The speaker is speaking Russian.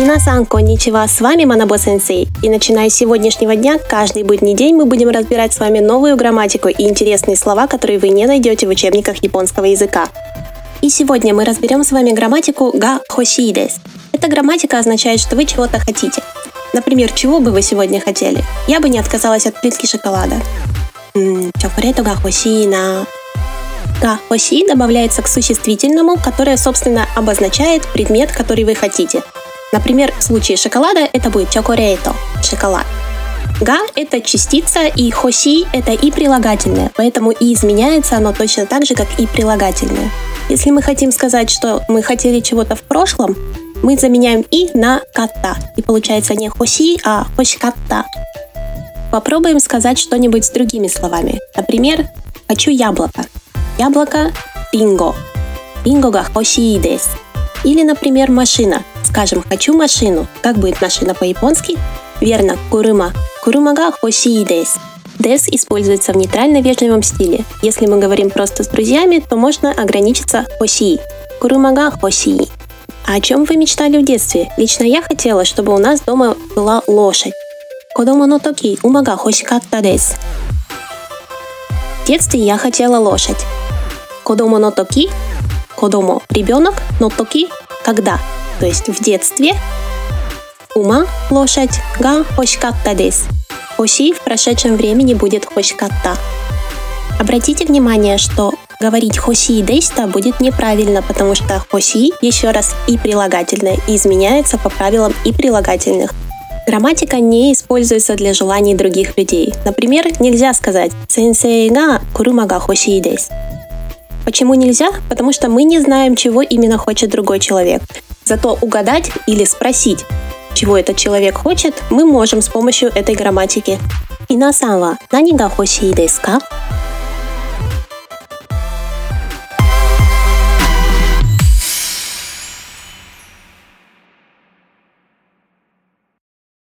Минасан, конничева, с вами Манабо Сенсей. И начиная с сегодняшнего дня, каждый будний день мы будем разбирать с вами новую грамматику и интересные слова, которые вы не найдете в учебниках японского языка. И сегодня мы разберем с вами грамматику га хошидес. Эта грамматика означает, что вы чего-то хотите. Например, чего бы вы сегодня хотели? Я бы не отказалась от плитки шоколада. Чокорету га хошина. Га хоши добавляется к существительному, которое, собственно, обозначает предмет, который вы хотите. Например, в случае шоколада это будет чокорето – шоколад. Га – это частица, и хоси – это и прилагательное, поэтому и изменяется оно точно так же, как и прилагательное. Если мы хотим сказать, что мы хотели чего-то в прошлом, мы заменяем и на ката, и получается не хоси, а хошиката. Попробуем сказать что-нибудь с другими словами. Например, «хочу яблоко». Яблоко – бинго. Бинго га хоси дес. Или, например, машина. Скажем, хочу машину. Как будет машина по-японски? Верно, курыма. Курыма га хошии дес. Дес используется в нейтрально-вежливом стиле. Если мы говорим просто с друзьями, то можно ограничиться хошии. Курыма га хошии. А о чем вы мечтали в детстве? Лично я хотела, чтобы у нас дома была лошадь. Кодомо но токи умага хошикатта дес. В детстве я хотела лошадь. Кодомо но токи кодомо – ребенок, но токи – когда, то есть в детстве. Ума – лошадь, га – хошикатта дес. Хоши в прошедшем времени будет хошикатта. Обратите внимание, что говорить хоси и деста будет неправильно, потому что хоси еще раз и прилагательное и изменяется по правилам и прилагательных. Грамматика не используется для желаний других людей. Например, нельзя сказать «сенсей га курума га дес». Почему нельзя? Потому что мы не знаем, чего именно хочет другой человек. Зато угадать или спросить, чего этот человек хочет, мы можем с помощью этой грамматики. Инасан ва нани га desu ka?